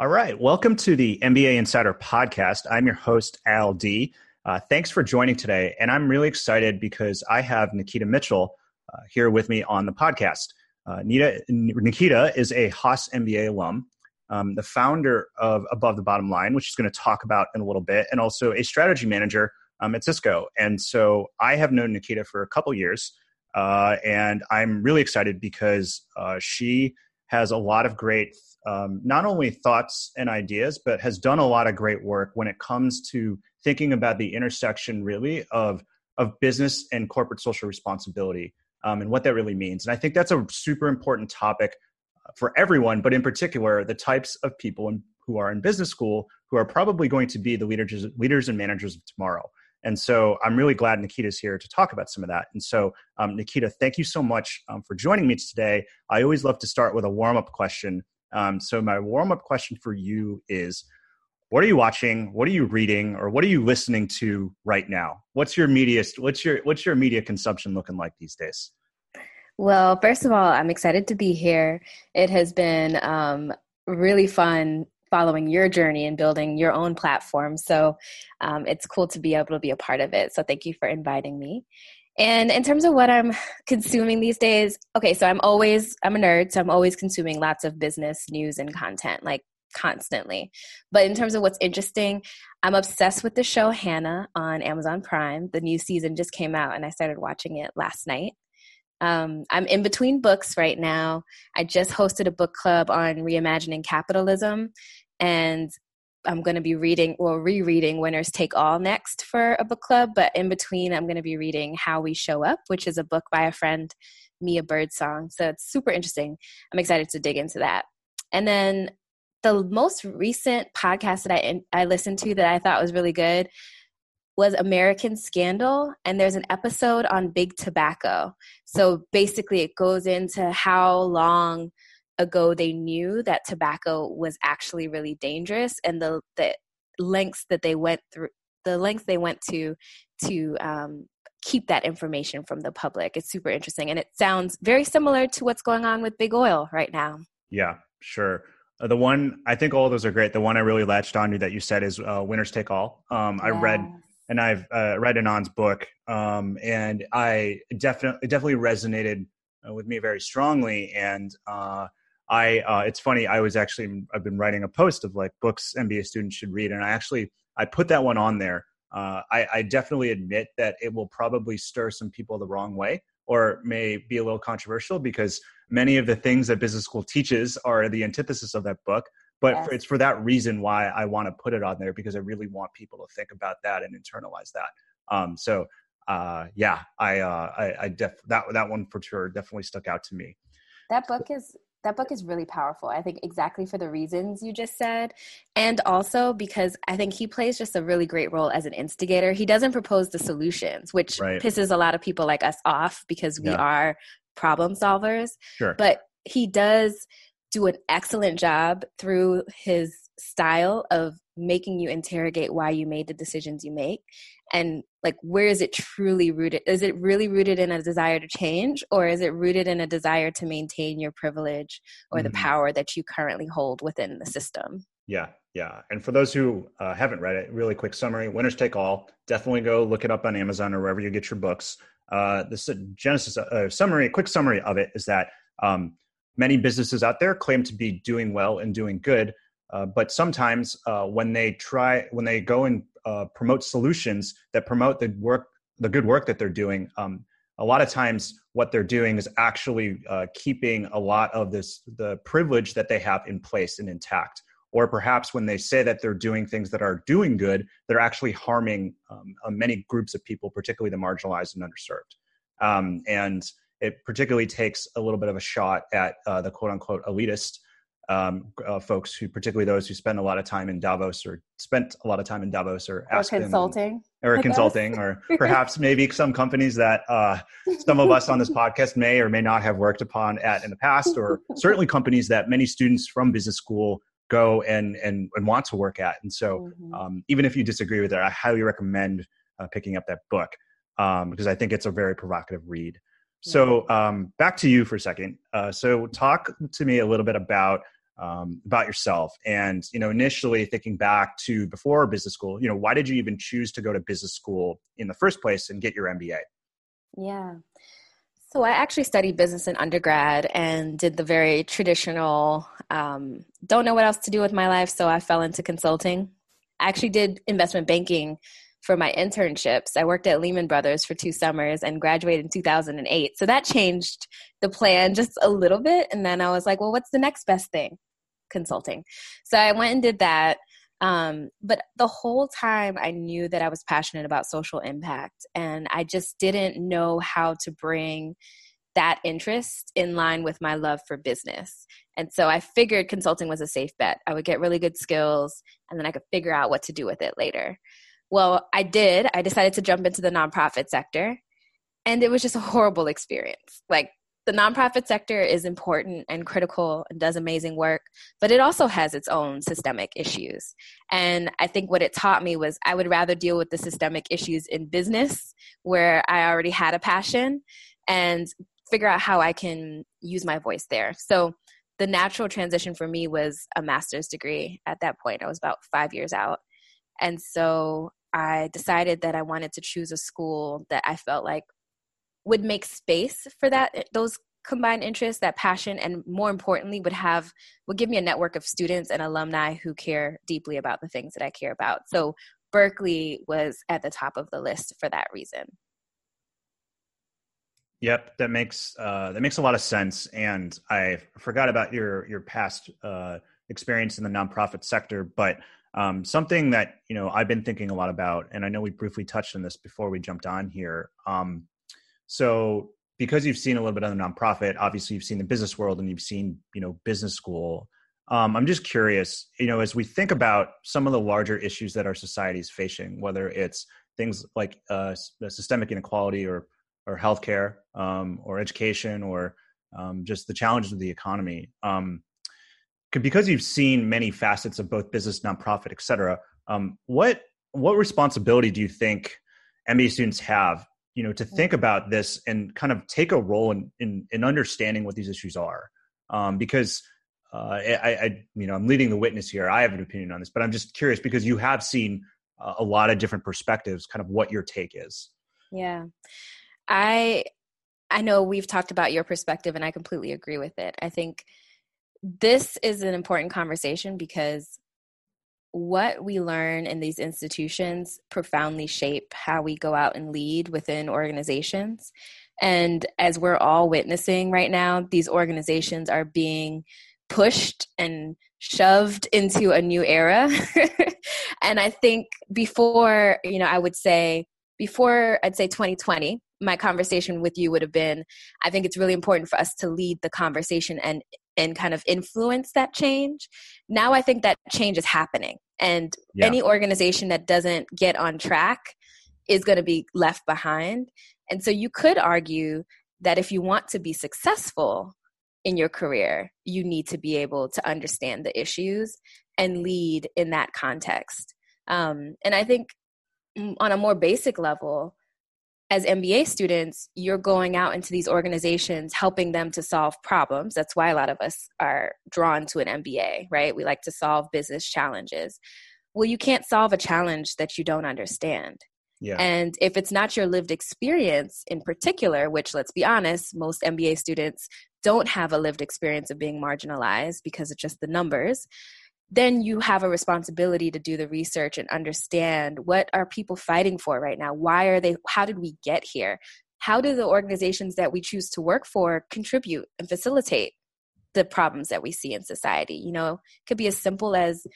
All right. Welcome to the MBA Insider Podcast. I'm your host, Al D. Uh, thanks for joining today. And I'm really excited because I have Nikita Mitchell uh, here with me on the podcast. Uh, Nita, Nikita is a Haas MBA alum, um, the founder of Above the Bottom Line, which is going to talk about in a little bit, and also a strategy manager um, at Cisco. And so I have known Nikita for a couple years. Uh, and I'm really excited because uh, she has a lot of great um, not only thoughts and ideas, but has done a lot of great work when it comes to thinking about the intersection really of of business and corporate social responsibility um, and what that really means. And I think that's a super important topic uh, for everyone, but in particular, the types of people in, who are in business school who are probably going to be the leaders leaders and managers of tomorrow. And so I'm really glad Nikita's here to talk about some of that. And so, um, Nikita, thank you so much um, for joining me today. I always love to start with a warm up question um, so my warm up question for you is what are you watching? What are you reading? Or what are you listening to right now? What's your media what's your what's your media consumption looking like these days? Well first of all i'm excited to be here. It has been um, really fun following your journey and building your own platform. So um, it's cool to be able to be a part of it. So thank you for inviting me and in terms of what I'm consuming these days, okay, so I'm always, I'm a nerd, so I'm always consuming lots of business news and content, like constantly. But in terms of what's interesting, I'm obsessed with the show Hanna on Amazon Prime. The new season just came out and I started watching it last night. Um, I'm in between books right now. I just hosted a book club on reimagining capitalism. And I'm going to be reading, well, rereading Winners Take All next for a book club. But in between, I'm going to be reading How We Show Up, which is a book by a friend, Mia Birdsong. So it's super interesting. I'm excited to dig into that. And then the most recent podcast that I, I listened to that I thought was really good was American Scandal, and there's an episode on big tobacco. So basically, it goes into how long ago they knew that tobacco was actually really dangerous and the, the lengths that they went through the lengths they went to to um, keep that information from the public. It's super interesting and it sounds very similar to what's going on with big oil right now. Yeah sure. Uh, the one i think all those are great. The one i really latched onto that you said is uh, winners take all. Um, yes. i read and i've uh, read anand's book um, and i definitely definitely resonated uh, with me very strongly and uh, I uh, it's funny. I was actually I've been writing a post of like books MBA students should read, and I actually I put that one on there. Uh, I, I definitely admit that it will probably stir some people the wrong way, or may be a little controversial because many of the things that business school teaches are the antithesis of that book. But yes. it's for that reason why I want to put it on there because I really want people to think about that and internalize that. Um, so uh, yeah, I, uh, I, I def that that one for sure definitely stuck out to me. That book is that book is really powerful. I think exactly for the reasons you just said. And also because I think he plays just a really great role as an instigator. He doesn't propose the solutions, which right. pisses a lot of people like us off because we yeah. are problem solvers. Sure. But he does do an excellent job through his style of making you interrogate why you made the decisions you make and like where is it truly rooted is it really rooted in a desire to change or is it rooted in a desire to maintain your privilege or mm-hmm. the power that you currently hold within the system? Yeah yeah. And for those who uh, haven't read it really quick summary winners take all. Definitely go look it up on amazon or wherever you get your books. Uh, the genesis uh, summary quick summary of it is that um, many businesses out there claim to be doing well and doing good uh, but sometimes uh, when they try when they go and uh, promote solutions that promote the work the good work that they're doing um, a lot of times what they're doing is actually uh, keeping a lot of this the privilege that they have in place and intact. Or perhaps when they say that they're doing things that are doing good they're actually harming um, uh, many groups of people particularly the marginalized and underserved. Um, and it particularly takes a little bit of a shot at the quote unquote elitist um, uh, folks who, particularly those who spend a lot of time in Davos or spent a lot of time in Davos or, or consulting, or I consulting, guess. or perhaps maybe some companies that uh, some of us on this podcast may or may not have worked upon at in the past, or certainly companies that many students from business school go and and, and want to work at. And so, mm-hmm. um, even if you disagree with it, I highly recommend uh, picking up that book um, because I think it's a very provocative read. So um, back to you for a second. Uh, so talk to me a little bit about um, about yourself and you know initially thinking back to before business school you know why did you even choose to go to business school in the first place and get your mba yeah so i actually studied business in undergrad and did the very traditional um, don't know what else to do with my life so i fell into consulting i actually did investment banking for my internships. I worked at Lehman Brothers for two summers and graduated in 2008. So that changed the plan just a little bit. And then I was like, well, what's the next best thing? Consulting. So I went and did that. Um, but the whole time I knew that I was passionate about social impact, and I just didn't know how to bring that interest in line with my love for business. And so I figured consulting was a safe bet. I would get really good skills, and then I could figure out what to do with it later. Well, I did. I decided to jump into the nonprofit sector, and it was just a horrible experience. Like, the nonprofit sector is important and critical and does amazing work, but it also has its own systemic issues. And I think what it taught me was I would rather deal with the systemic issues in business where I already had a passion and figure out how I can use my voice there. So the natural transition for me was a master's degree at that point. I was about five years out. And so I decided that I wanted to choose a school that I felt like would make space for that eh, those combined interests that passion and more importantly would have would give me a network of students and alumni who care deeply about the things that i care about. So berkeley was at the top of the list for that reason. Yep that makes uh, that makes a lot of sense and i forgot about your your past uh, experience in the nonprofit sector but um, something that you know i've been thinking a lot about and i know we briefly touched on this before we jumped on here um, so because you've seen a little bit of the nonprofit, obviously you've seen the business world and you've seen, you know, business school. Um, I'm just curious, you know, as we think about some of the larger issues that our society is facing, whether it's things like uh, systemic inequality or or healthcare um, or education or um, just the challenges of the economy. Um, because you've seen many facets of both business, nonprofit, et cetera, um, what what responsibility do you think MBA students have you know to mm. think about this and kind of take a role in in, in understanding what these issues are. Um, because uh, I, I, you know i'm leading the witness here. I have an opinion on this but i'm just curious because you have seen a lot of different perspectives kind of what your take is. Yeah. I i know we've talked about your perspective and i completely agree with it. I think this is an important conversation because what we learn in these institutions profoundly shape how we go out and lead within organizations. And as we're all witnessing right now, these organizations are being pushed and shoved into a new era. and I think before, you know, I would say, before I'd say 2020, my conversation with you would have been I think it's really important for us to lead the conversation and and kind of influence that change. Now I think that change is happening. And yeah. any organization that doesn't get on track is going to be left behind. And so you could argue that if you want to be successful in your career, you need to be able to understand the issues and lead in that context. Um, and I think mm, on a more basic level, as MBA students, you're going out into these organizations helping them to solve problems. That's why a lot of us are drawn to an MBA, right? We like to solve business challenges. Well, you can't solve a challenge that you don't understand. Yeah. And if it's not your lived experience in particular, which let's be honest, most MBA students don't have a lived experience of being marginalized because of just the numbers, then you have a responsibility to do the research and understand what are people fighting for right now? Why are they how did we get here? How do the organizations that we choose to work for contribute and facilitate the problems that we see in society? You know it could be as simple as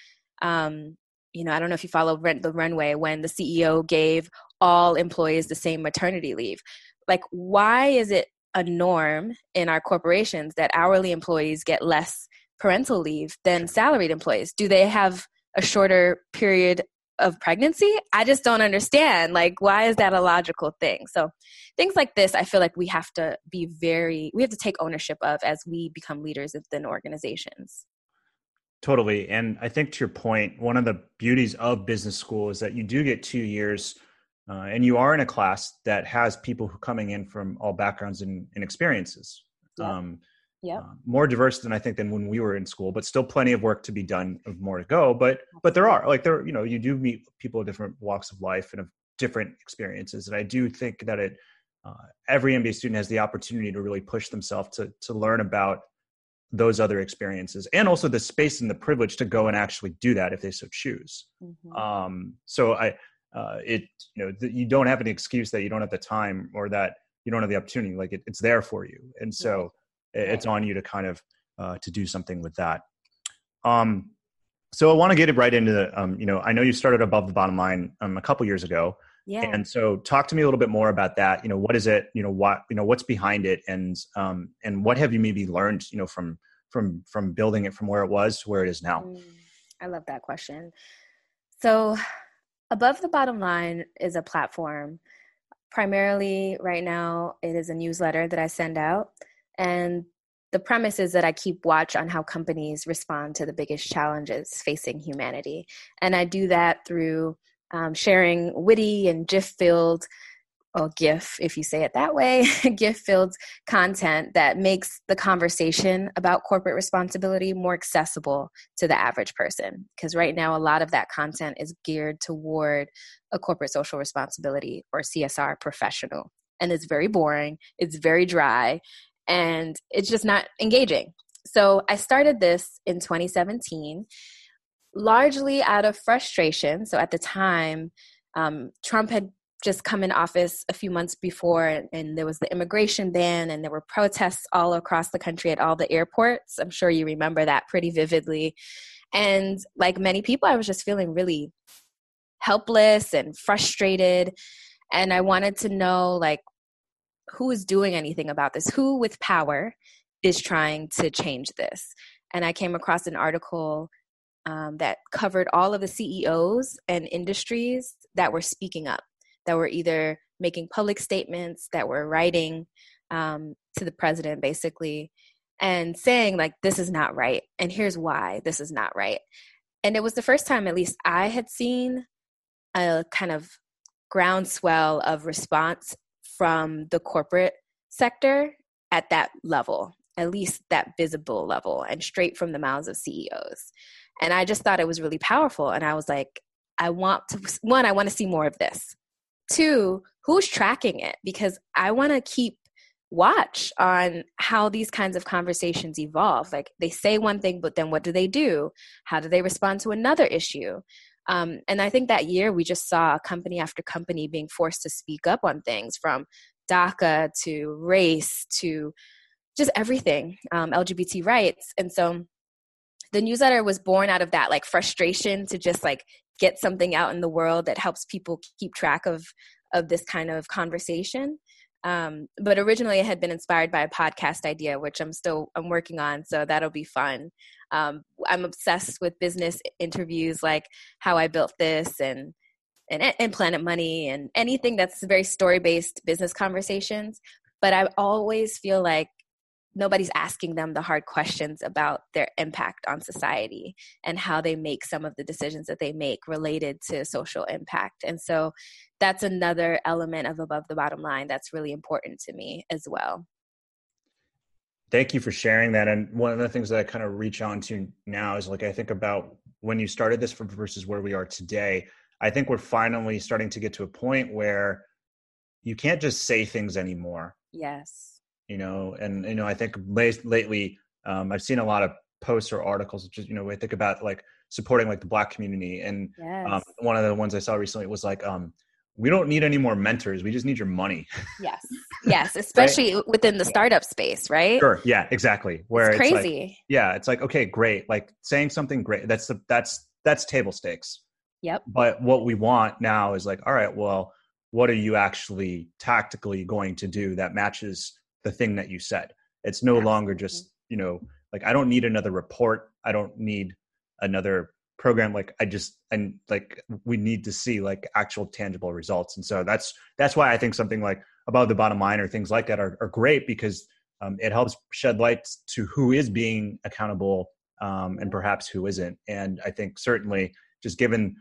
um, you know i don't know if you follow rent the runway when the ceo gave all employees the same maternity leave. Like why is it a norm in our corporations that hourly employees get less parental leave than salaried employees? Do they have a shorter period of pregnancy? I just don't understand. Like, why is that a logical thing? So, things like this, I feel like we have to be very, we have to take ownership of as we become leaders within organizations. Totally. And I think to your point, one of the beauties of business school is that you do get two years uh, and you are in a class that has people who coming in from all backgrounds and, and experiences. Yeah. Um, yeah. Uh, more diverse than I think than when we were in school, but still plenty of work to be done, of more to go. But but there are like there you know you do meet people of different walks of life and of different experiences, and I do think that it uh, every MBA student has the opportunity to really push themselves to to learn about those other experiences and also the space and the privilege to go and actually do that if they so choose. Mm-hmm. Um, so I uh, it you know you don't have an excuse that you don't have the time or that you don't have the opportunity like it, it's there for you and so it's on you to kind of uh, to do something with that. Um, so i want to get it right into the um, you know i know you started above the bottom line um, a couple years ago. Yeah. and so talk to me a little bit more about that. You know what is it you know what you know what's behind it? And um and what have you maybe learned you know from from from building it from where it was to where it is now? Mm, i love that question. So above the bottom line is a platform. Primarily right now it is a newsletter that i send out and the premise is that I keep watch on how companies respond to the biggest challenges facing humanity. And I do that through um, sharing witty and GIF filled or GIF, if you say it that way, GIF filled content that makes the conversation about corporate responsibility more accessible to the average person. Because right now, a lot of that content is geared toward a corporate social responsibility or CSR professional. And it's very boring, it's very dry, and it's just not engaging. So I started this in 2017, largely out of frustration. So at the time, um, Trump had just come in office a few months before, and, and, there was the immigration ban, and there were protests all across the country at all the airports. I'm sure you remember that pretty vividly. And like many people, I was just feeling really helpless and frustrated. And I wanted to know, like, who is doing anything about this? Who with power is trying to change this? And I came across an article um, that covered all of the CEOs and industries that were speaking up, that were either making public statements, that were writing um, to the president basically, and saying, like, this is not right. And here's why this is not right. And it was the first time, at least, I had seen a kind of groundswell of response from the corporate sector at that level, at least that visible level, and straight from the mouths of CEOs. And I just thought it was really powerful. And I was like, I want to, one, I want to see more of this. Two, who's tracking it? Because I want to keep watch on how these kinds of conversations evolve. Like they say one thing, but then what do they do? How do they respond to another issue? Um, and I think that year we just saw company after company being forced to speak up on things from DACA to race to just everything, um, LGBT rights. And so the newsletter was born out of that like frustration to just like get something out in the world that helps people keep track of of this kind of conversation um, but originally it had been inspired by a podcast idea which i'm still i'm working on so that'll be fun um, i'm obsessed with business interviews like how i built this and and, and planet money and anything that's very story based business conversations but i always feel like nobody's asking them the hard questions about their impact on society and how they make some of the decisions that they make related to social impact. And so that's another element of above the bottom line that's really important to me as well. Thank you for sharing that. And one of the things that I kind of reach on to now is like I think about when you started this versus where we are today. I think we're finally starting to get to a point where you can't just say things anymore. Yes you know and you know i think lately um, i've seen a lot of posts or articles just you know i think about like supporting like the black community and um, yes. um, one of the ones i saw recently was like um, we don't need any more mentors we just need your money yes yes especially right? within the startup space right sure yeah exactly where it's, it's crazy like, yeah it's like okay great like saying something great that's the that's that's table stakes yep but what we want now is like all right well what are you actually tactically going to do that matches the thing that you said. It's no Absolutely. longer just, you know, like I don't need another report. I don't need another program like i just and like we need to see like actual tangible results and so that's that's why i think something like above the bottom line or things like that are, are great because um, it helps shed light to who is being accountable um, and perhaps who isn't and i think certainly just given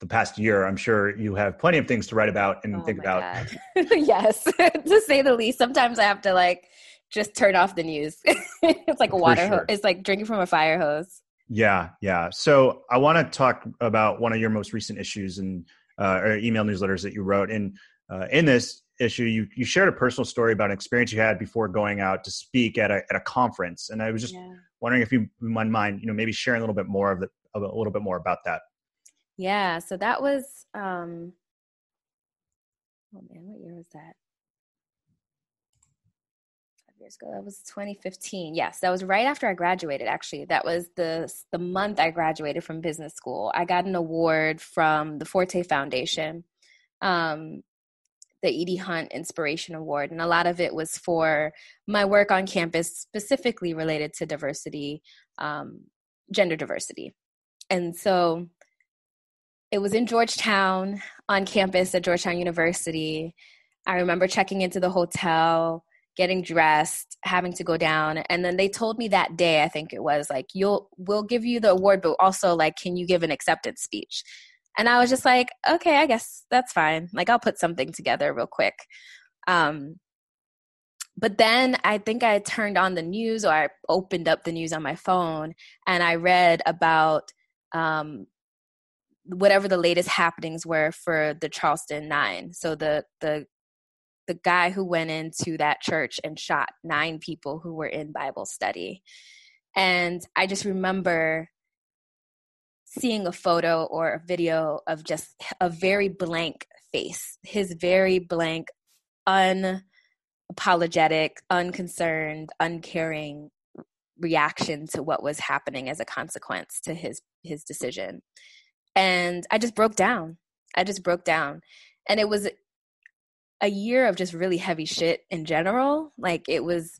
the past year i'm sure you have plenty of things to write about and oh think about yes to say the least sometimes i have to like just turn off the news it's like a water sure. hose it's like drinking from a fire hose yeah, yeah. So I want to talk about one of your most recent issues and uh, or email newsletters that you wrote. And uh, in this issue, you you shared a personal story about an experience you had before going out to speak at a at a conference. And I was just yeah. wondering if you might mind, you know, maybe sharing a little bit more of the a little bit more about that. Yeah. So that was. um Oh man, what year was that? Five years ago. That was 2015. Yes, that was right after I graduated. Actually, that was the the month I graduated from business school. I got an award from the Forte Foundation, um, the Edie Hunt Inspiration Award, and a lot of it was for my work on campus, specifically related to diversity, um, gender diversity, and so it was in Georgetown on campus at Georgetown University. I remember checking into the hotel getting dressed, having to go down. And then they told me that day, I think it was like, you'll, we'll give you the award, but also like, can you give an acceptance speech? And I was just like, okay, I guess that's fine. Like, I'll put something together real quick. Um, but then I think I turned on the news or I opened up the news on my phone and I read about um, whatever the latest happenings were for the Charleston Nine. So the the the guy who went into that church and shot nine people who were in Bible study. And I just remember seeing a photo or a video of just a very blank face, his very blank, unapologetic, unconcerned, uncaring reaction to what was happening as a consequence to his his decision. And I just broke down. I just broke down. And it was a year of just really heavy shit in general. Like it was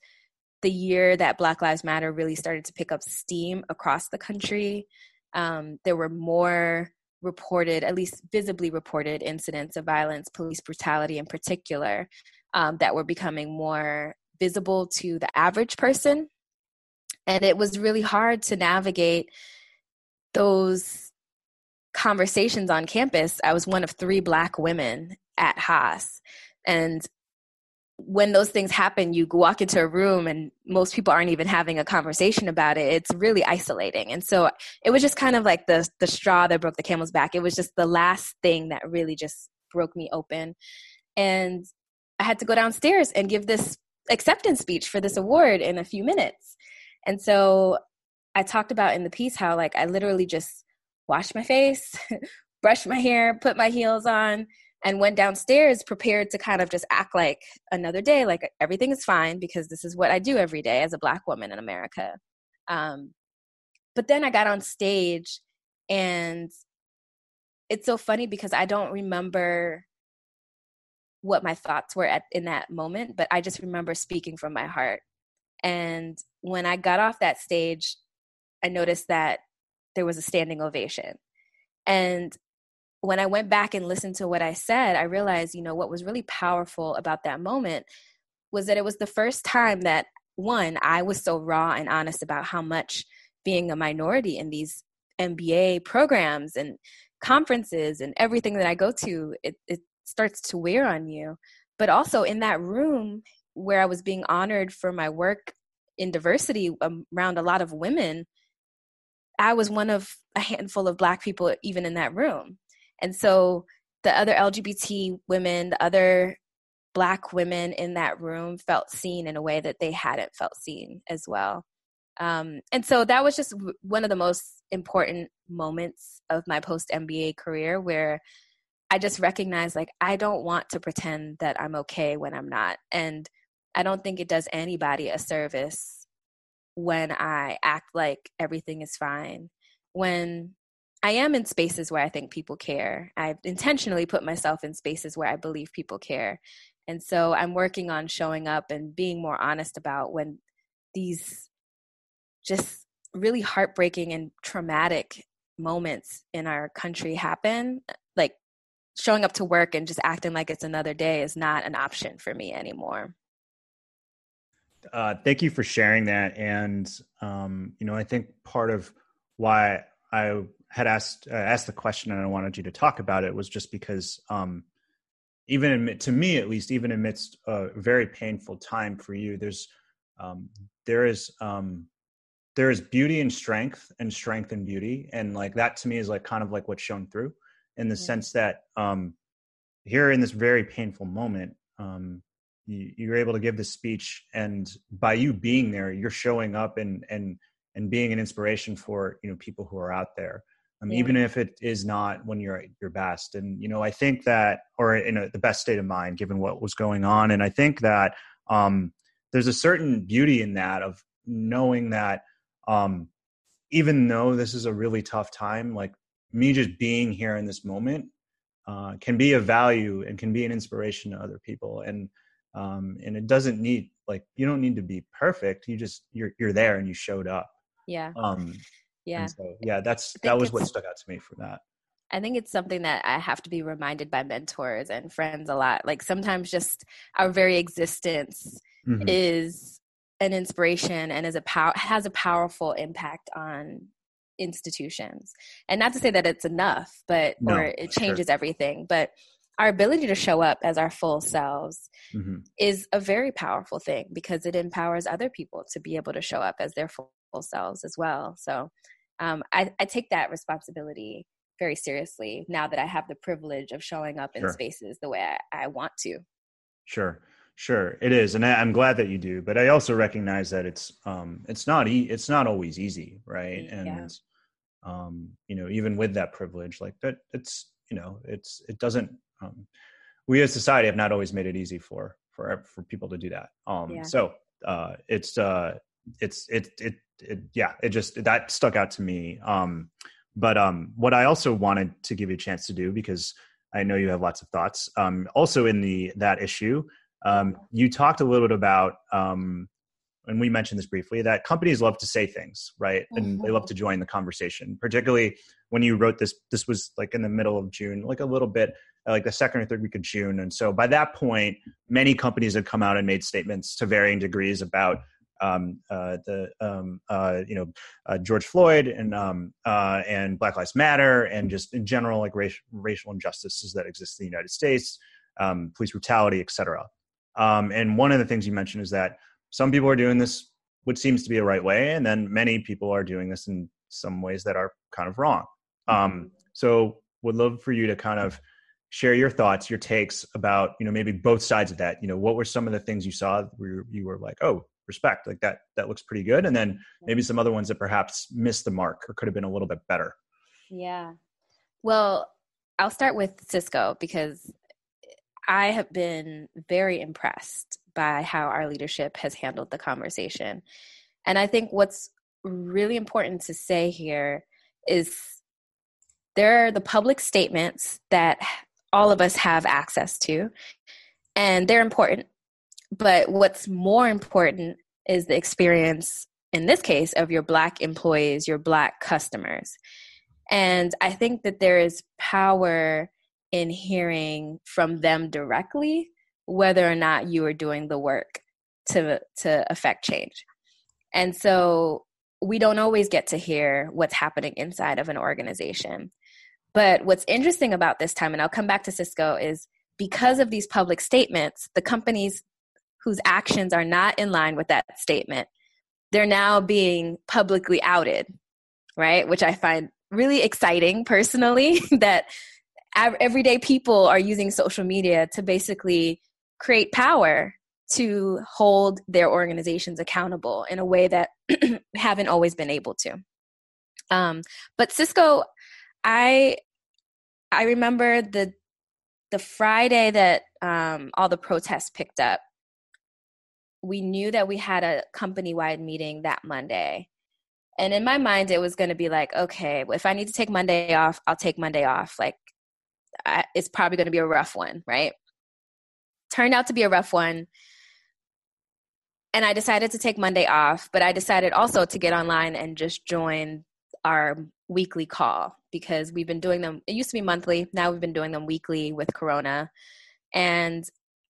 the year that Black Lives Matter really started to pick up steam across the country. Um, there were more reported, at least visibly reported, incidents of violence, police brutality in particular, um, that were becoming more visible to the average person. And it was really hard to navigate those conversations on campus. I was one of three Black women at Haas. And when those things happen, you walk into a room and most people aren't even having a conversation about it. It's really isolating. And so it was just kind of like the the straw that broke the camel's back. It was just the last thing that really just broke me open. And I had to go downstairs and give this acceptance speech for this award in a few minutes. And so I talked about in the piece how like I literally just washed my face, brushed my hair, put my heels on, and went downstairs prepared to kind of just act like another day, like everything is fine because this is what I do every day as a Black woman in America. Um, but then I got on stage, and it's so funny because I don't remember what my thoughts were at in that moment, but I just remember speaking from my heart. And when I got off that stage, I noticed that there was a standing ovation. And when I went back and listened to what I said, I realized, you know, what was really powerful about that moment was that it was the first time that one, I was so raw and honest about how much being a minority in these MBA programs and conferences and everything that I go to, it, it starts to wear on you. But also in that room where I was being honored for my work in diversity um, around a lot of women, I was one of a handful of Black people even in that room. And so the other LGBT women, the other Black women in that room felt seen in a way that they hadn't felt seen as well. Um, and so that was just one of the most important moments of my post MBA career where I just recognized like, I don't want to pretend that I'm okay when I'm not. And I don't think it does anybody a service when I act like everything is fine. When I am in spaces where I think people care. I've intentionally put myself in spaces where I believe people care. And so I'm working on showing up and being more honest about when these just really heartbreaking and traumatic moments in our country happen. Like showing up to work and just acting like it's another day is not an option for me anymore. Uh, thank you for sharing that. And, um, you know, I think part of why I had asked uh, asked the question and I wanted you to talk about it was just because um, even in, to me at least, even amidst a very painful time for you, there's um, there is um, there is beauty and strength and strength and beauty, and like that to me is like kind of like what's shown through in the mm-hmm. sense that um, here in this very painful moment, um, you, you're able to give this speech, and by you being there, you're showing up and and and being an inspiration for you know people who are out there um, yeah. even if it is not when you're at your best. And you know, I think that, or in a, the best state of mind, given what was going on. And I think that um, there's a certain beauty in that of knowing that um, even though this is a really tough time, like me just being here in this moment uh, can be of value and can be an inspiration to other people. And um, and it doesn't need like you don't need to be perfect. You just you're you're there and you showed up. Yeah. Um, yeah so, yeah that's that was what stuck out to me from that I think it's something that I have to be reminded by mentors and friends a lot. Like sometimes just our very existence mm-hmm. is an inspiration and is a power has a powerful impact on institutions. And not to say that it's enough, but no, or it changes sure. everything, but our ability to show up as our full selves mm-hmm. is a very powerful thing because it empowers other people to be able to show up as their full selves as well. So um, I, I, take that responsibility very seriously now that I have the privilege of showing up in sure. spaces the way I, I, want to. Sure, sure, it is, and I, am glad that you do. But I also recognize that it's um, it's not e- it's not always easy, right? And yeah. um, you know, even with that privilege, like that, it's you know, it's it doesn't. Um, we as society have not always made it easy for for for people to do that. Um, yeah. So uh, it's uh, it's it it it, yeah, it just that stuck out to me. Um, but um, what I also wanted to give you a chance to do because I know you have lots of thoughts. Um, also in the that issue, um, you talked a little bit about, um, and we mentioned this briefly, that companies love to say things, right? And mm-hmm. they love to join the conversation. Particularly when you wrote this, this was like in the middle of June, like a little bit, like the second or third week of June. And so by that point, many companies had come out and made statements to varying degrees about um, uh, the um, uh, you know uh, George Floyd and um, uh, and Black Lives Matter and just in general like racial racial injustices that exist in the United States, um, police brutality, etc. Um, and one of the things you mentioned is that some people are doing this what seems to be a right way, and then many people are doing this in some ways that are kind of wrong. Um, mm-hmm. so would love for you to kind of share your thoughts your takes about you know maybe both sides of that you know what were some of the things you saw where you were like oh respect like that that looks pretty good. And then maybe some other ones that perhaps missed the mark or could have been a little bit better. Yeah. Well i'll start with cisco because i have been very impressed by how our leadership has handled the conversation. And i think what's really important to say here is there are the public statements that all of us have access to and they're important but what's more important is the experience, in this case, of your Black employees, your Black customers. And I think that there is power in hearing from them directly whether or not you are doing the work to, to affect change. And so we don't always get to hear what's happening inside of an organization. But what's interesting about this time, and I'll come back to Cisco, is because of these public statements, the companies whose actions are not in line with that statement, they're now being publicly outed, right? Which I find really exciting personally that everyday people are using social media to basically create power to hold their organizations accountable in a way that haven't always been able to. Um, but Cisco, I I remember the the Friday that um, all the protests picked up we knew that we had a company wide meeting that Monday. And in my mind, it was going to be like, okay, if I need to take Monday off, I'll take Monday off. Like, I, it's probably going to be a rough one, right? turned out to be a rough one. And I decided to take Monday off, but I decided also to get online and just join our weekly call because we've been doing them. It used to be monthly. Now we've been doing them weekly with Corona. And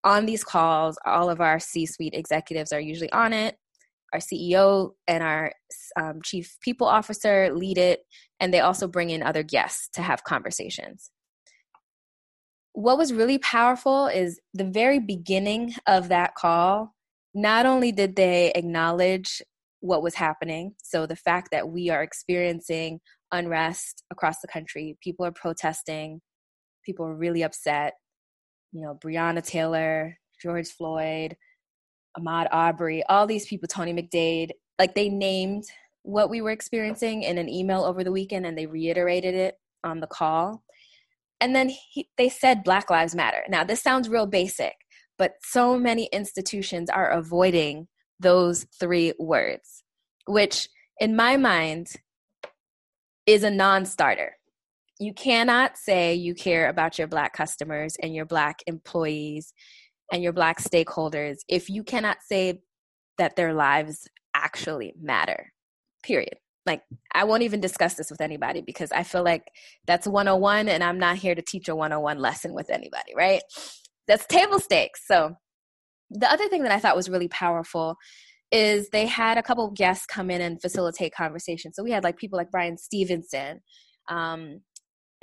on these calls, all of our C suite executives are usually on it. Our CEO and our um, chief people officer lead it, and they also bring in other guests to have conversations. What was really powerful is the very beginning of that call. Not only did they acknowledge what was happening, so the fact that we are experiencing unrest across the country, people are protesting, people are really upset. You know, Breonna Taylor, George Floyd, Ahmaud Arbery, all these people, Tony McDade, like they named what we were experiencing in an email over the weekend and they reiterated it on the call. And then he, they said Black Lives Matter. Now, this sounds real basic, but so many institutions are avoiding those three words, which in my mind is a non starter. You cannot say you care about your Black customers and your Black employees and your Black stakeholders if you cannot say that their lives actually matter, period. Like, I won't even discuss this with anybody because I feel like that's 101 and I'm not here to teach a 101 lesson with anybody, right? That's table stakes. So, the other thing that I thought was really powerful is they had a couple of guests come in and facilitate conversation. So we had like people like Bryan Stevenson um,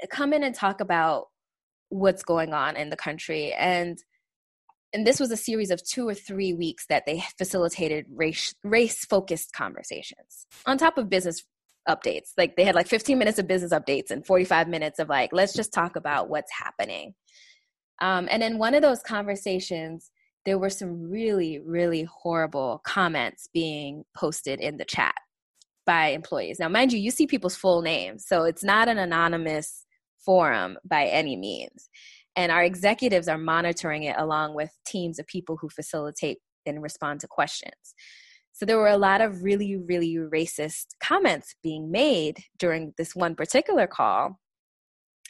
come in and talk about what's going on in the country. And and this was a series of two or three weeks that they facilitated race race focused conversations on top of business updates. Like they had like 15 minutes of business updates and 45 minutes of like let's just talk about what's happening. Um, and in one of those conversations there were some really, really horrible comments being posted in the chat by employees. Now, mind you, you see people's full names, so it's not an anonymous forum by any means. And our executives are monitoring it along with teams of people who facilitate and respond to questions. So there were a lot of really, really racist comments being made during this one particular call.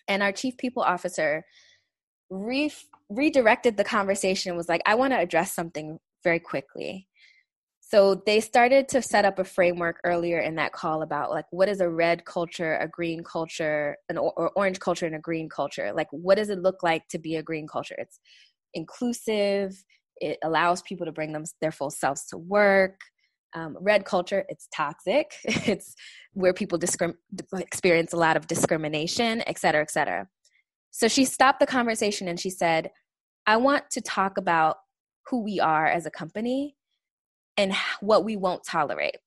And our chief people officer re- redirected the conversation was like, I want to address something very quickly. So they started to set up a framework earlier in that call about like what is a red culture, a green culture, an or orange culture, and a green culture. Like what does it look like to be a green culture? It's inclusive. It allows people to bring them their full selves to work. Um, red culture, it's toxic. it's where people discrim- experience a lot of discrimination, et cetera, et cetera. So she stopped the conversation and she said, I want to talk about who we are as a company and what we won't tolerate.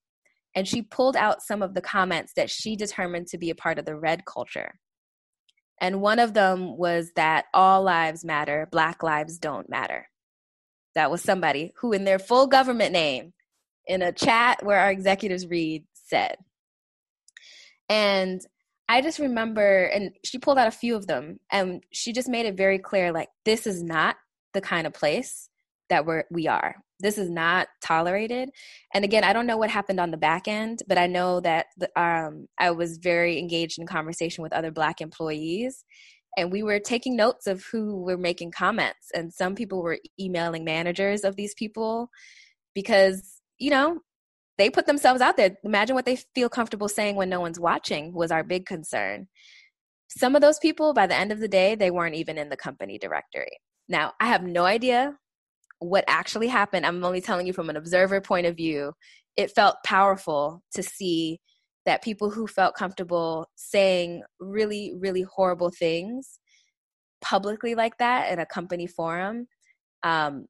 And she pulled out some of the comments that she determined to be a part of the red culture. And one of them was that all lives matter, black lives don't matter. That was somebody who, in their full government name, in a chat where our executives read, said. And I just remember, and she pulled out a few of them, and she just made it very clear like, this is not the kind of place that we're, we are. This is not tolerated. And again, I don't know what happened on the back end, but I know that the, um, I was very engaged in conversation with other Black employees, and we were taking notes of who were making comments. And some people were emailing managers of these people because, you know, they put themselves out there. Imagine what they feel comfortable saying when no one's watching was our big concern. Some of those people, by the end of the day, they weren't even in the company directory. Now, I have no idea what actually happened. I'm only telling you from an observer point of view. It felt powerful to see that people who felt comfortable saying really, really horrible things publicly like that in a company forum um,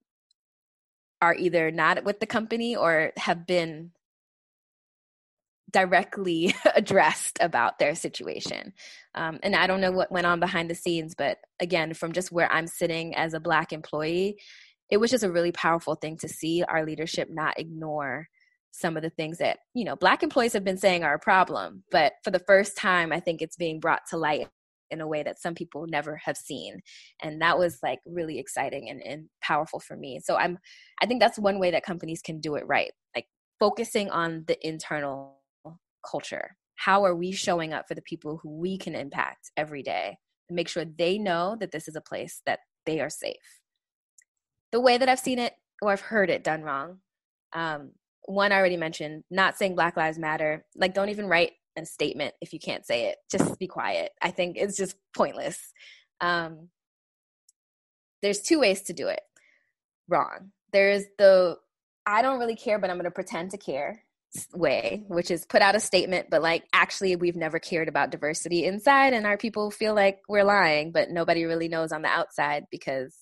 are either not with the company or have been directly addressed about their situation. Um, and I don't know what went on behind the scenes, but again, from just where I'm sitting as a Black employee, it was just a really powerful thing to see our leadership not ignore some of the things that you know black employees have been saying are a problem but for the first time i think it's being brought to light in a way that some people never have seen and that was like really exciting and, and powerful for me so i'm i think that's one way that companies can do it right like focusing on the internal culture? How are we showing up for the people who we can impact every day and make sure they know that this is a place that they are safe? The way that I've seen it or I've heard it done wrong. Um, one I already mentioned, not saying Black Lives Matter. Like, don't even write a statement if you can't say it. Just be quiet. I think it's just pointless. Um, there's two ways to do it wrong. There's the I don't really care, but I'm going to pretend to care way, which is put out a statement, but like actually we've never cared about diversity inside, and our people feel like we're lying, but nobody really knows on the outside because,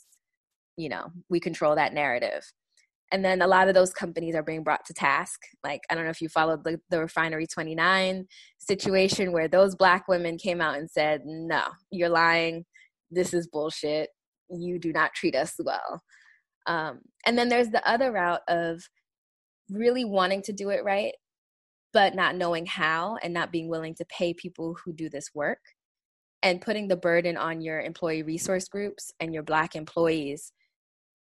you know, we control that narrative. And then a lot of those companies are being brought to task. Like, I don't know if you followed the, the Refinery 29 situation where those black women came out and said, no, you're lying. This is bullshit. You do not treat us well. Um, and then there's the other route of really wanting to do it right, but not knowing how and not being willing to pay people who do this work and putting the burden on your employee resource groups and your black employees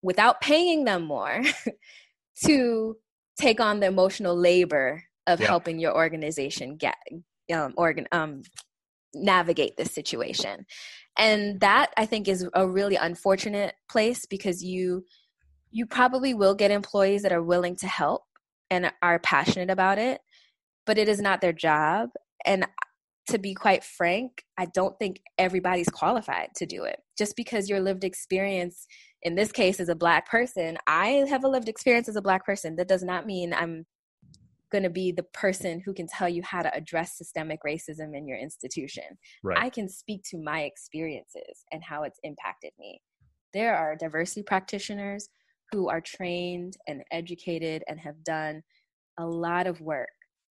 without paying them more to take on the emotional labor of yeah. helping your organization get um, organ um, navigate this situation and that i think is a really unfortunate place because you you probably will get employees that are willing to help and are passionate about it, but it is not their job. And to be quite frank, I don't think everybody's qualified to do it. Just because your lived experience, in this case, as a Black person, I have a lived experience as a Black person. That does not mean I'm going to be the person who can tell you how to address systemic racism in your institution. Right. I can speak to my experiences and how it's impacted me. There are diversity practitioners who are trained and educated and have done a lot of work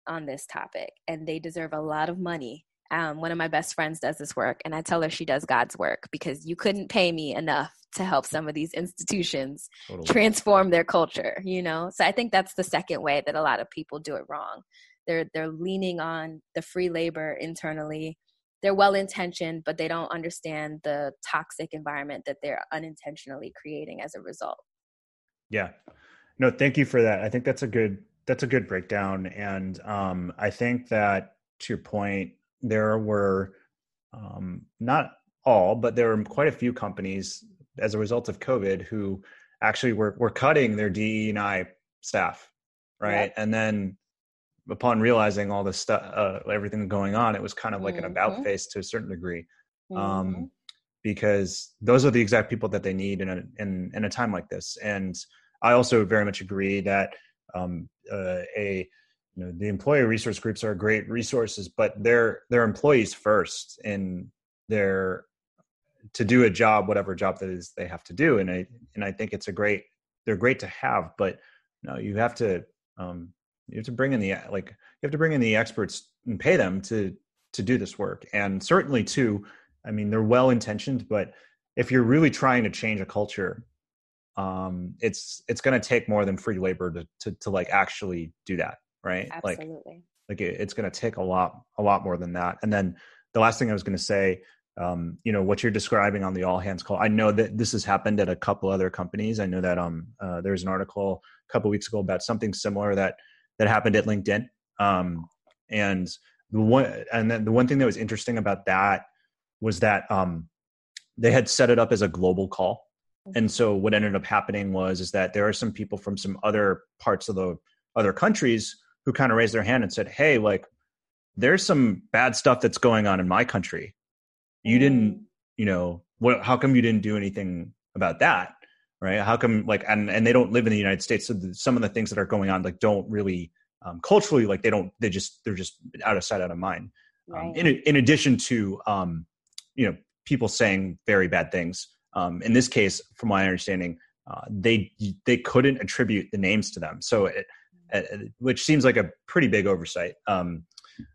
on this topic and they deserve a lot of money. Um, one of my best friends does this work and I tell her she does God's work because you couldn't pay me enough to help some of these institutions totally. transform their culture, you know? So I think that's the second way that a lot of people do it wrong. They're they're leaning on the free labor internally. They're well intentioned, but they don't understand the toxic environment that they're unintentionally creating as a result. Yeah. No, thank you for that. I think that's a good that's a good breakdown. And um, I think that to your point, there were um, not all, but there were quite a few companies as a result of COVID who actually were were cutting their DE and I staff, right? And then upon realizing all this stuff, uh, everything going on, it was kind of like mm-hmm. an about face to a certain degree. Um, mm-hmm. Um, because those are the exact people that they need in a in, in a time like this. And I also very much agree that um, uh, a you know the employee resource groups are great resources, but they're they're employees first and they're to do a job, whatever job that is they have to do. And I and I think it's a great they're great to have, but you know you have to um, you have to bring in the like you have to bring in the experts and pay them to to do this work and certainly too I mean, they're well intentioned, but if you're really trying to change a culture, um, it's it's going to take more than free labor to, to to like actually do that, right? Absolutely. Like, like it, it's going to take a lot a lot more than that. And then the last thing I was going to say, um, you know, what you're describing on the all hands call. I know that this has happened at a couple other companies. I know that um, uh, there's an article a couple weeks ago about something similar that that happened at LinkedIn. Um, and the one and then the one thing that was interesting about that was that um, they had set it up as a global call. And so what ended up happening was is that there are some people from some other parts of the other countries who kind of raised their hand and said, "Hey, like there's some bad stuff that's going on in my country. You didn't, mm. you know, what how come you didn't do anything about that?" Right? How come like and and they don't live in the United States, so the, some of the things that are going on like don't really um, culturally like they don't they just they're just out of sight out of mind. Um, right. Um, in in addition to um, you know people saying very bad things. Um, in this case, from my understanding, uh, they they couldn't attribute the names to them, so it, which seems like a pretty big oversight. Um,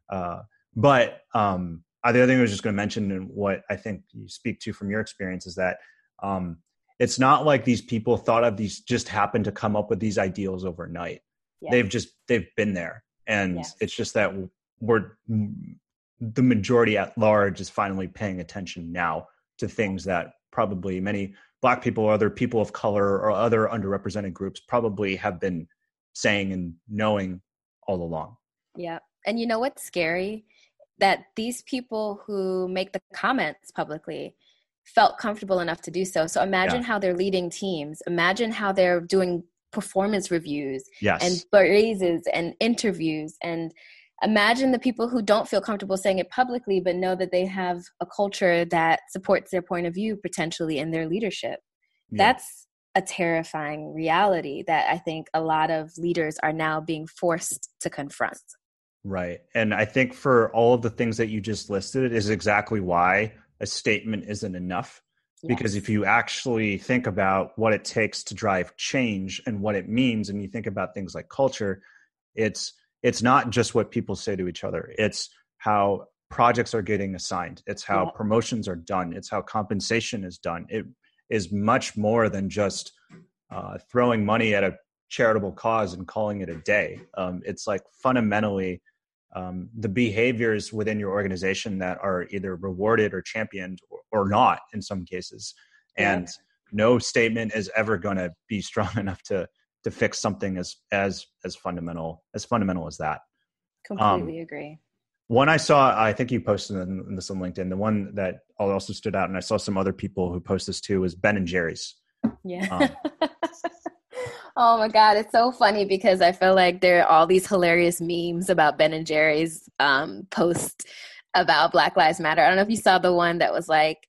uh, but um, the other thing I was just going to mention, and what I think you speak to from your experience, is that um, it's not like these people thought of these just happened to come up with these ideals overnight. They've just they've been there, and it's just that we're the majority at large is finally paying attention now to things that probably many black people or other people of color or other underrepresented groups probably have been saying and knowing all along. Yeah. And you know what's scary? That these people who make the comments publicly, felt comfortable enough to do so. So imagine yeah. how they're leading teams. Imagine how they're doing performance reviews yes. and raises and interviews and imagine the people who don't feel comfortable saying it publicly but know that they have a culture that supports their point of view potentially in their leadership yeah. that's a terrifying reality that i think a lot of leaders are now being forced to confront. Right. And i think for all of the things that you just listed is exactly why a statement isn't enough. Because if you actually think about what it takes to drive change and what it means and you think about things like culture it's it's not just what people say to each other. It's how projects are getting assigned. It's how yeah. promotions are done. It's how compensation is done. It is much more than just uh, throwing money at a charitable cause and calling it a day. Um, it's like fundamentally um, the behaviors within your organization that are either rewarded or championed or, or not in some cases. And yeah. no statement is ever going to be strong enough to to fix something as as as fundamental as fundamental as that. Completely um, agree one i saw i think you posted this on linkedin. The one that also stood out and i saw some other people who post this too was ben and jerry's. Yeah. Um, Oh my god, it's so funny because I feel like there are all these hilarious memes about Ben and Jerry's um, post about Black Lives Matter. I don't know if you saw the one that was like,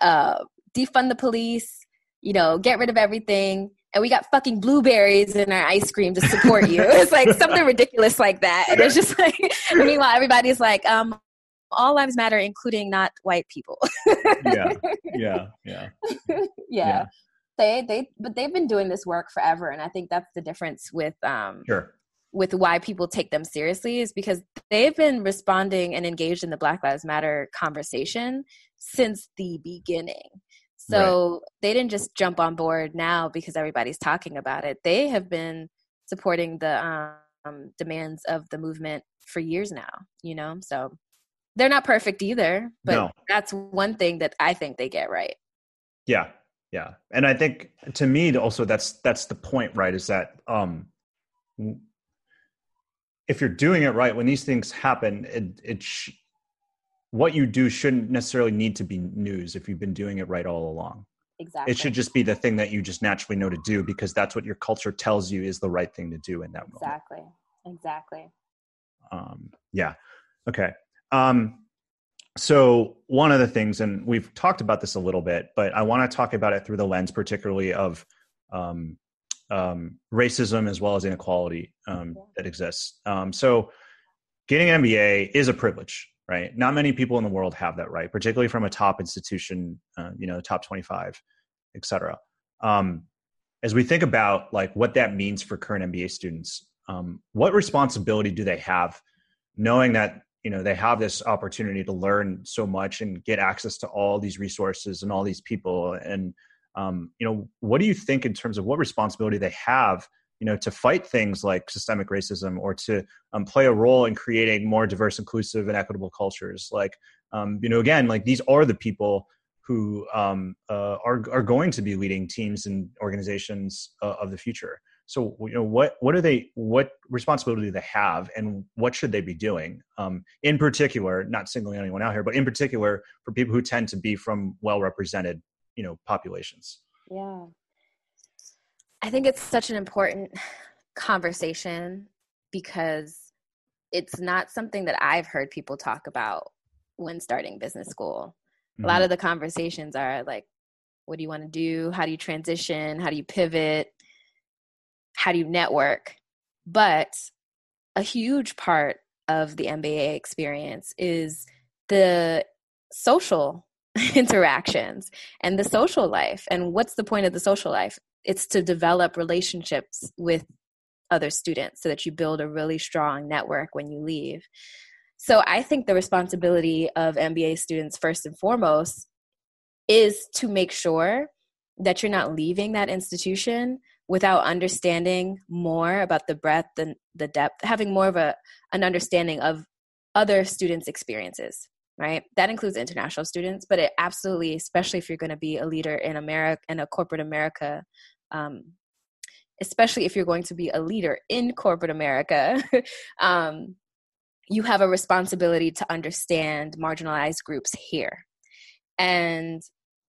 uh, defund the police, you know, get rid of everything, and we got fucking blueberries in our ice cream to support you. it's like something ridiculous like that. And it's just like, meanwhile, everybody's like, um, all lives matter, including not white people. yeah, yeah, yeah, yeah, yeah. They they but they've been doing this work forever and i think that's the difference with um sure. with why people take them seriously is because they've been responding and engaged in the black lives matter conversation since the beginning so right. they didn't just jump on board now because everybody's talking about it. They have been supporting the um, demands of the movement for years now you know? So they're not perfect either but no. that's one thing that i think they get right. Yeah. Yeah. And i think to me also that's that's the point right is that um if you're doing it right when these things happen it it sh- what you do shouldn't necessarily need to be news if you've been doing it right all along. Exactly. it should just be the thing that you just naturally know to do because that's what your culture tells you is the right thing to do in that exactly. moment. Exactly. Exactly. Um yeah. Okay. Um so one of the things and we've talked about this a little bit but i want to talk about it through the lens particularly of um, um, racism as well as inequality um, that exists. Um, so getting an mba is a privilege right? Not many people in the world have that right particularly from a top institution uh, you know top 25 et cetera. Um, as we think about like what that means for current mba students um, what responsibility do they have knowing that you know they have this opportunity to learn so much and get access to all these resources and all these people? And um, you know what do you think in terms of what responsibility they have you know to fight things like systemic racism or to um, play a role in creating more diverse inclusive and equitable cultures. Like um, you know again like these are the people who um, uh, are are going to be leading teams and organizations uh, of the future. So you know what what are they what responsibility do they have and what should they be doing? Um, in particular not singling anyone out here but in particular for people who tend to be from well represented you know populations. Yeah i think it's such an important conversation because it's not something that i've heard people talk about when starting business school mm-hmm. a lot mm-hmm. of the conversations are like what do you want to do how do you transition how do you pivot how do you network? But a huge part of the MBA experience is the social interactions and the social life. And what's the point of the social life? It's to develop relationships with other students so that you build a really strong network when you leave. So I think the responsibility of MBA students, first and foremost, is to make sure that you're not leaving that institution without understanding more about the breadth and the depth having more of a an understanding of other students experiences right? That includes international students but it absolutely especially if you're going to be a leader in america in a corporate america um, especially if you're going to be a leader in corporate america um, you have a responsibility to understand marginalized groups here. And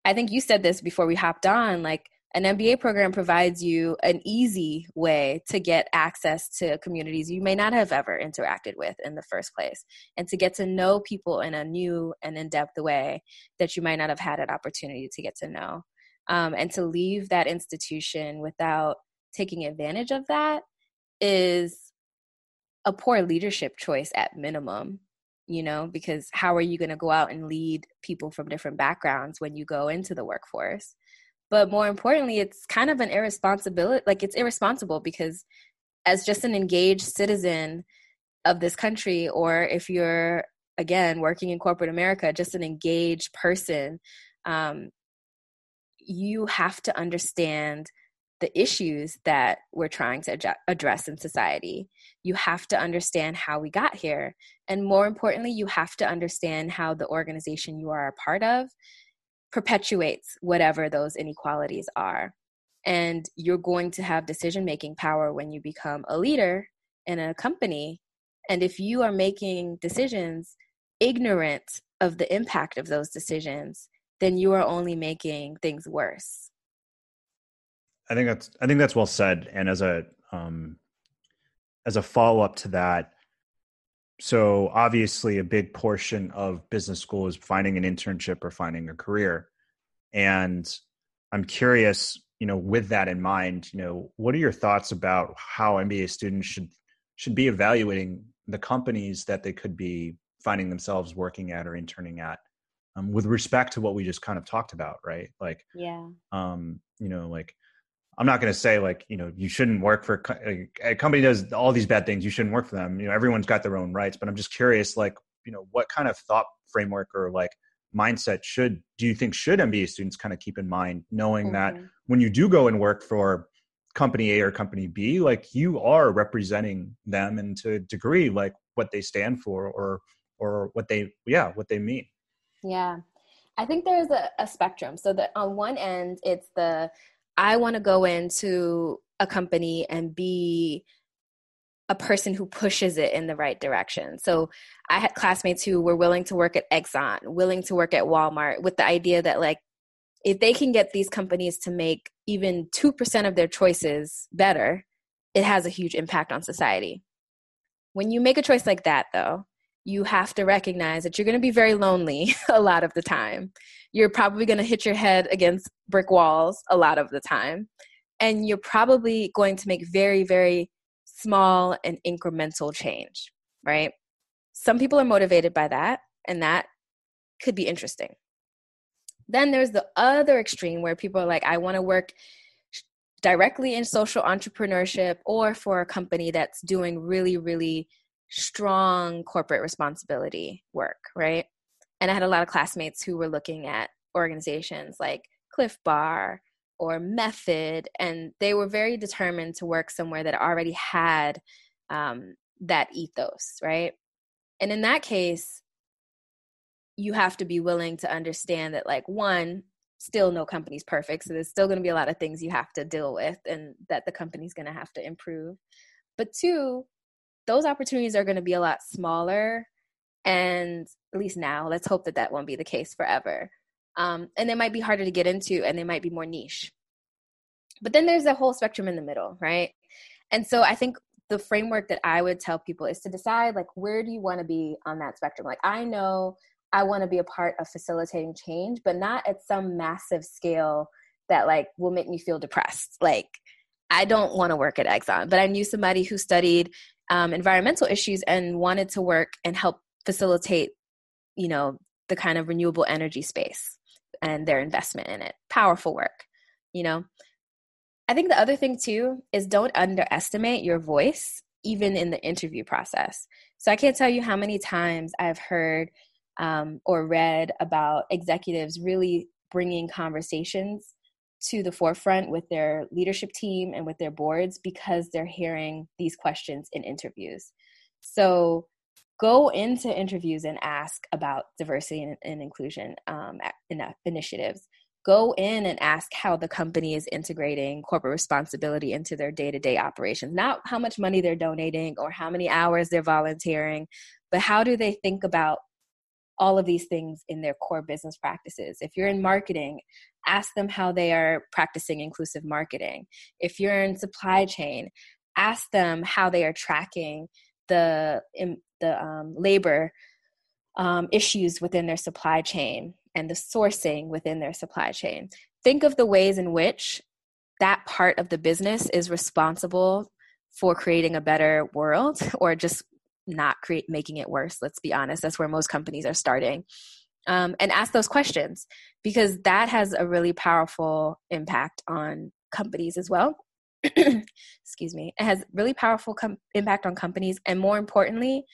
I think you said this before we hopped on, like an MBA program provides you an easy way to get access to communities you may not have ever interacted with in the first place and to get to know people in a new and in depth way that you might not have had an opportunity to get to know. Um, and to leave that institution without taking advantage of that is a poor leadership choice at minimum you know because how are you going to go out and lead people from different backgrounds when you go into the workforce but more importantly it's kind of an irresponsibility like it's irresponsible because as just an engaged citizen of this country or if you're again working in corporate america just an engaged person um, you have to understand the issues that we're trying to address in society. You have to understand how we got here. And more importantly, you have to understand how the organization you are a part of perpetuates whatever those inequalities are. And you're going to have decision making power when you become a leader in a company. And if you are making decisions ignorant of the impact of those decisions, then you are only making things worse I think that's I think that's well said. And as a um, as a follow up to that, so obviously a big portion of business school is finding an internship or finding a career. And I'm curious, you know, with that in mind, you know, what are your thoughts about how MBA students should should be evaluating the companies that they could be finding themselves working at or interning at? Um, with respect to what we just kind of talked about, right? Like, yeah, um, you know, like I'm not going to say like you know you shouldn't work for a company does all these bad things. You shouldn't work for them. You know everyone's got their own rights, but I'm just curious like you know what kind of thought framework or like mindset should do you think should MBA students kind of keep in mind, knowing mm-hmm. that when you do go and work for company A or company B, like you are representing them and to a degree like what they stand for or or what they yeah what they mean. Yeah. I think there's a, a spectrum. So that on one end, it's the I want to go into a company and be a person who pushes it in the right direction. So I had classmates who were willing to work at Exxon, willing to work at Walmart with the idea that like if they can get these companies to make even 2% of their choices better, it has a huge impact on society. When you make a choice like that though, you have to recognize that you're going to be very lonely a lot of the time. You're probably going to hit your head against brick walls a lot of the time. And you're probably going to make very, very small and incremental change, right? Some people are motivated by that, and that could be interesting. Then there's the other extreme where people are like, I want to work directly in social entrepreneurship or for a company that's doing really, really strong corporate responsibility work, right? And I had a lot of classmates who were looking at organizations like Clif Bar or Method, and they were very determined to work somewhere that already had um, that ethos, right? And in that case, you have to be willing to understand that, like, one, still no company's perfect. So there's still going to be a lot of things you have to deal with and that the company's going to have to improve. But two, those opportunities are going to be a lot smaller and at least now let's hope that that won't be the case forever. Um, and they might be harder to get into and they might be more niche. But then there's a whole spectrum in the middle right? And so i think the framework that i would tell people is to decide like where do you want to be on that spectrum? Like i know i want to be a part of facilitating change but not at some massive scale that like will make me feel depressed. Like I don't want to work at Exxon, but I knew somebody who studied um, environmental issues and wanted to work and help facilitate, you know, the kind of renewable energy space and their investment in it. Powerful work, you know. I think the other thing too is don't underestimate your voice even in the interview process. So I can't tell you how many times I've heard um, or read about executives really bringing conversations to the forefront with their leadership team and with their boards because they're hearing these questions in interviews. So go into interviews and ask about diversity and, and inclusion um, in, initiatives. Go in and ask how the company is integrating corporate responsibility into their day to day operations. Not how much money they're donating or how many hours they're volunteering, but how do they think about all of these things in their core business practices. If you're in marketing, ask them how they are practicing inclusive marketing. If you're in supply chain, ask them how they are tracking the the um, labor um, issues within their supply chain and the sourcing within their supply chain. Think of the ways in which that part of the business is responsible for creating a better world or just not create making it worse let's be honest. That's where most companies are starting. Um, and ask those questions because that has a really powerful impact on companies as well. Excuse me. It has really powerful com- impact on companies. And more importantly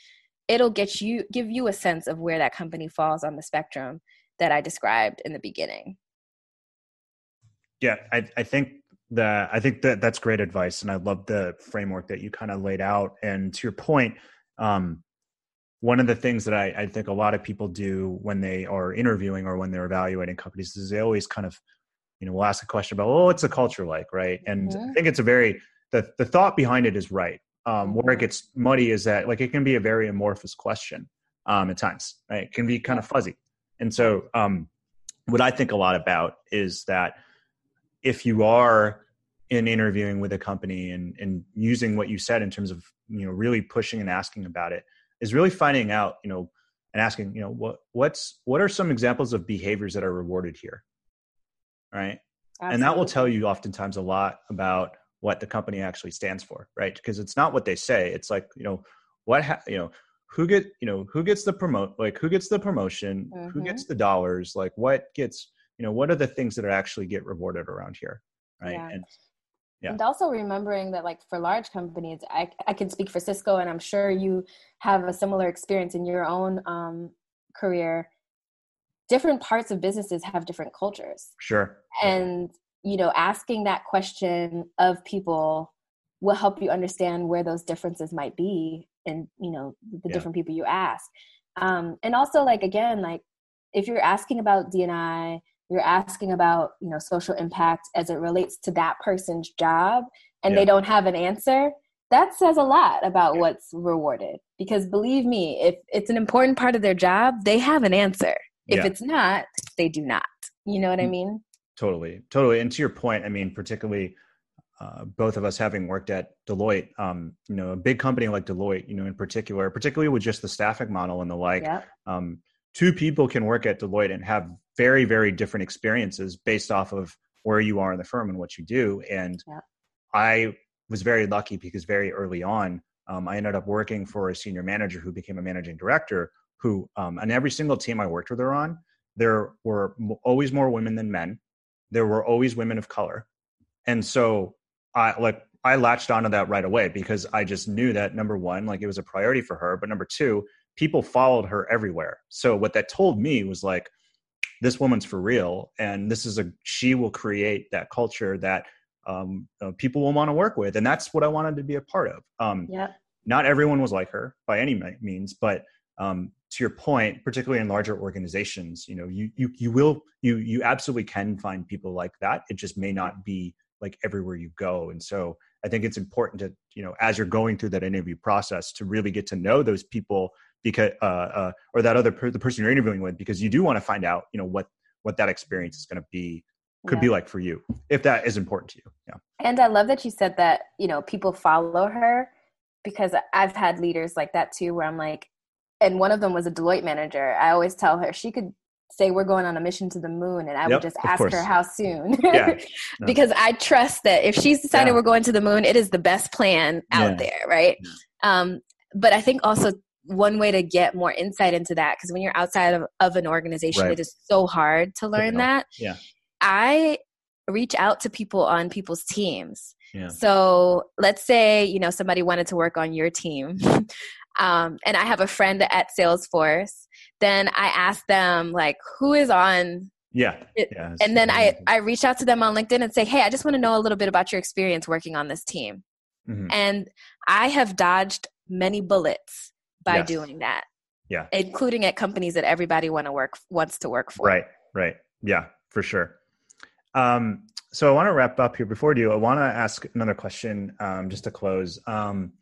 it'll get you give you a sense of where that company falls on the spectrum that i described in the beginning. Yeah i, I think that i think that that's great advice and i love the framework that you kind of laid out. And to your point um, one of the things that I, I, think a lot of people do when they are interviewing or when they're evaluating companies is they always kind of, you know, will ask a question about, oh, what's the culture like, right? And mm-hmm. I think it's a very the the thought behind it is right. Um, where it mm-hmm. gets muddy is that like it can be a very amorphous question um, at times, right? It can be kind of fuzzy, and so um, what I think a lot about is that if you are in interviewing with a company and and using what you said in terms of you know really pushing and asking about it is really finding out you know and asking you know what what's what are some examples of behaviors that are rewarded here? Right? Absolutely. and that will tell you oftentimes a lot about what the company actually stands for right? Because it's not what they say. It's like you know what ha- you know who get you know who gets the promote like who gets the promotion? Mm-hmm. who gets the dollars? Like what gets you know what are the things that are actually get rewarded around here right? Yeah. and yeah. And also remembering that, like for large companies, I, I can speak for Cisco, and I'm sure you have a similar experience in your own um, career. Different parts of businesses have different cultures. Sure. And, you know, asking that question of people will help you understand where those differences might be and, you know, the yeah. different people you ask. Um, and also, like, again, like if you're asking about DNI, you're asking about you know social impact as it relates to that person's job and yeah. they don't have an answer that says a lot about what's rewarded because believe me if it's an important part of their job they have an answer if yeah. it's not they do not you know what i mm. mean totally totally and to your point i mean particularly uh, both of us having worked at Deloitte, um, you know, a big company like Deloitte, you know, in particular, particularly with just the staffing model and the like, yep. um, two people can work at Deloitte and have very, very different experiences based off of where you are in the firm and what you do. And yeah. I was very lucky because very early on, um, I ended up working for a senior manager who became a managing director. Who, um, on every single team I worked with her on, there were always more women than men. There were always women of color, and so I like I latched onto that right away because I just knew that number one, like it was a priority for her, but number two, people followed her everywhere. So what that told me was like, this woman's for real, and this is a she will create that culture that um, uh, people will want to work with, and that's what I wanted to be a part of. Um, yeah. Not everyone was like her by any means, but um, to your point, particularly in larger organizations, you know, you you you will you you absolutely can find people like that. It just may not be like everywhere you go, and so I think it's important to you know as you're going through that interview process to really get to know those people because uh, uh, or that other per- the person you're interviewing with because you do want to find out you know what what that experience is going to be could yeah. be like for you if that is important to you yeah and i love that you said that you know people follow her because i've had leaders like that too where i'm like and one of them was a deloitte manager i always tell her she could say we're going on a mission to the moon and i yep, would just ask her how soon yeah. no. because i trust that if she's decided yeah. we're going to the moon it is the best plan out there right um, but i think also one way to get more insight into that because when you're outside of, of an organization right. it is so hard to learn that. Yeah. I reach out to people on people's teams. Yeah. so let's say you know somebody wanted to work on your team um, and i have a friend at salesforce then i ask them like who is on yeah, yeah and then i i reach out to them on linkedin and say hey i just want to know a little bit about your experience working on this team. Mm-hmm. and i have dodged many bullets by yes. doing that. Yeah. Including at companies that everybody want to work wants to work for. Right. Right. Yeah, for sure. Um, so I want to wrap up here. Before I do, I want to ask another question um, just to close. Um,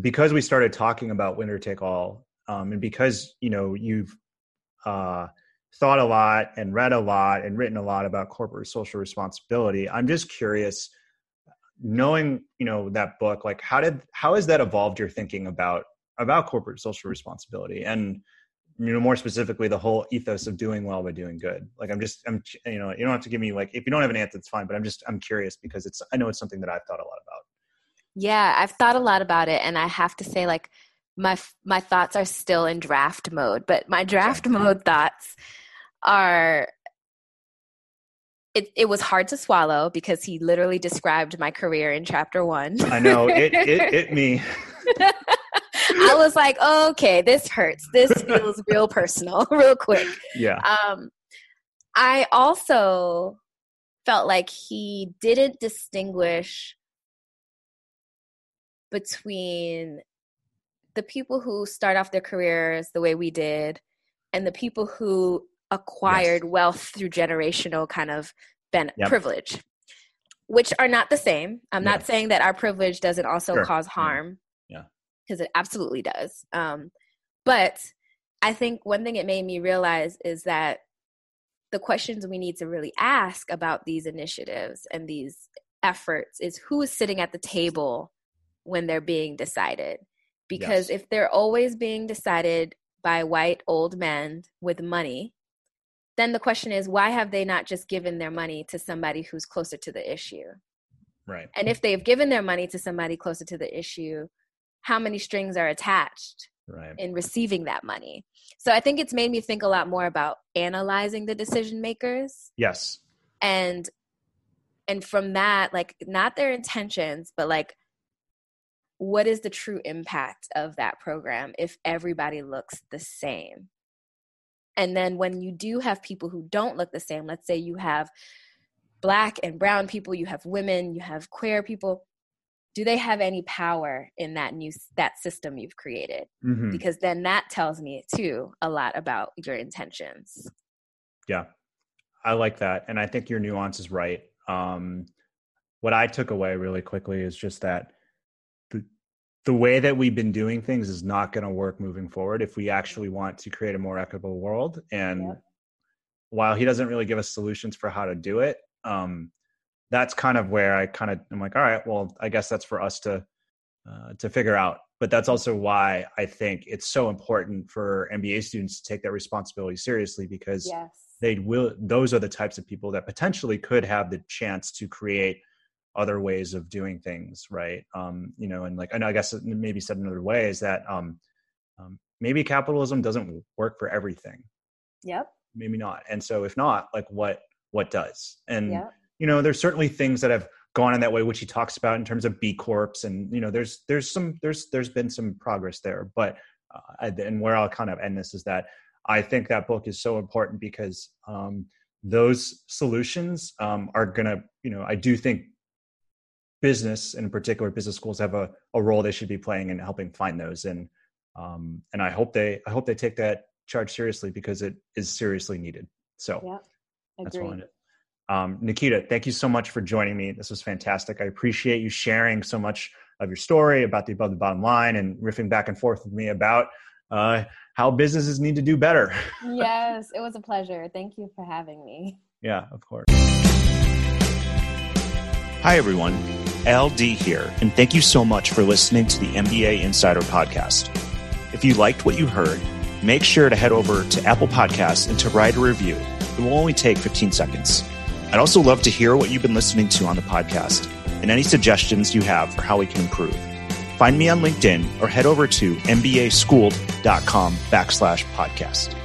because we started talking about winner take all, um, and because you know you've uh, thought a lot and read a lot and written a lot about corporate social responsibility. I'm just curious, knowing you know that book, like how did how has that evolved your thinking about about corporate social responsibility and you know more specifically the whole ethos of doing well by doing good like i'm just i'm you know you don't have to give me like if you don't have an answer it's fine but i'm just i'm curious because it's i know it's something that i've thought a lot about yeah i've thought a lot about it and i have to say like my my thoughts are still in draft mode but my draft mode thoughts are it, it was hard to swallow because he literally described my career in chapter one. I know it it hit me. I was like, okay, this hurts. This feels real personal, real quick. Yeah. Um, I also felt like he didn't distinguish between the people who start off their careers the way we did and the people who acquired yes. wealth through generational kind of ben- yep. privilege which are not the same i'm yes. not saying that our privilege doesn't also sure. cause harm because it absolutely does. Um, but i think one thing it made me realize is that the questions we need to really ask about these initiatives and these efforts is who is sitting at the table when they're being decided. Because yes. if they're always being decided by white old men with money then the question is why have they not just given their money to somebody who's closer to the issue? Right. And if they've given their money to somebody closer to the issue how many strings are attached right. in receiving that money. So i think it's made me think a lot more about analyzing the decision makers. Yes. And and from that like not their intentions but like what is the true impact of that program if everybody looks the same? And then when you do have people who don't look the same, let's say you have black and brown people, you have women, you have queer people, do they have any power in that new that system you've created? Mm-hmm. Because then that tells me too a lot about your intentions. Yeah. I like that and I think your nuance is right. Um what I took away really quickly is just that the way that we've been doing things is not going to work moving forward if we actually want to create a more equitable world and while he doesn't really give us solutions for how to do it um, that's kind of where i kind of i'm like all right well i guess that's for us to uh, to figure out. But that's also why i think it's so important for mba students to take that responsibility seriously because yes. they will those are the types of people that potentially could have the chance to create other ways of doing things right? Um you know and like and i guess maybe said another way is that um, um maybe capitalism doesn't work for everything. Yep. Maybe not. And so if not like what what does? And yep. You know there's certainly things that have gone in that way which he talks about in terms of b corps and you know there's there's some there's there's been some progress there. But uh, and where i'll kind of end this is that i think that book is so important because um those solutions um, are going to you know i do think business and in particular business schools have a, a role they should be playing in helping find those. And um, and i hope they i hope they take that charge seriously because it is seriously needed. So yeah that's it um, nikita thank you so much for joining me. This was fantastic. I appreciate you sharing so much of your story about the above the bottom line and riffing back and forth with me about uh, how businesses need to do better. Yes it was a pleasure. Thank you for having me. Yeah of course. Hi everyone. LD here, and thank you so much for listening to the MBA Insider Podcast. If you liked what you heard, make sure to head over to Apple Podcasts and to write a review. It will only take 15 seconds. I'd also love to hear what you've been listening to on the podcast and any suggestions you have for how we can improve. Find me on LinkedIn or head over to mbaschooled.com backslash podcast.